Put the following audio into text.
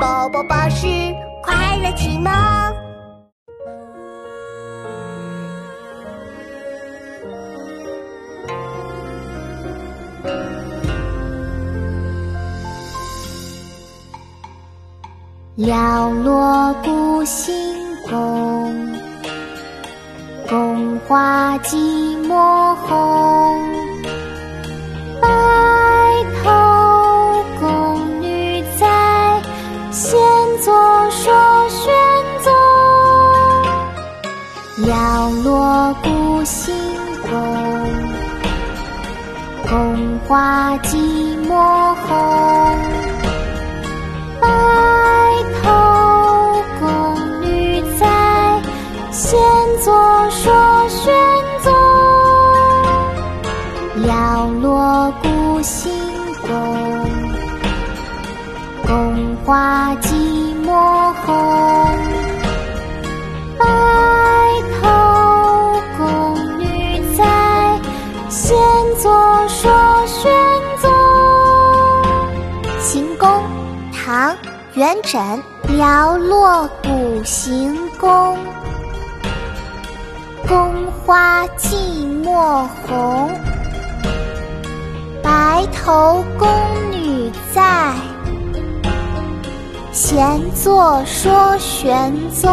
宝宝巴士快乐启蒙。寥落孤星宫，宫花寂寞红。寥落孤星宫，宫花寂寞红。闲坐说玄宗，寥落孤星宫，宫花寂唐·元稹。寥落古行宫。宫花寂寞红，白头宫女在，闲坐说玄宗。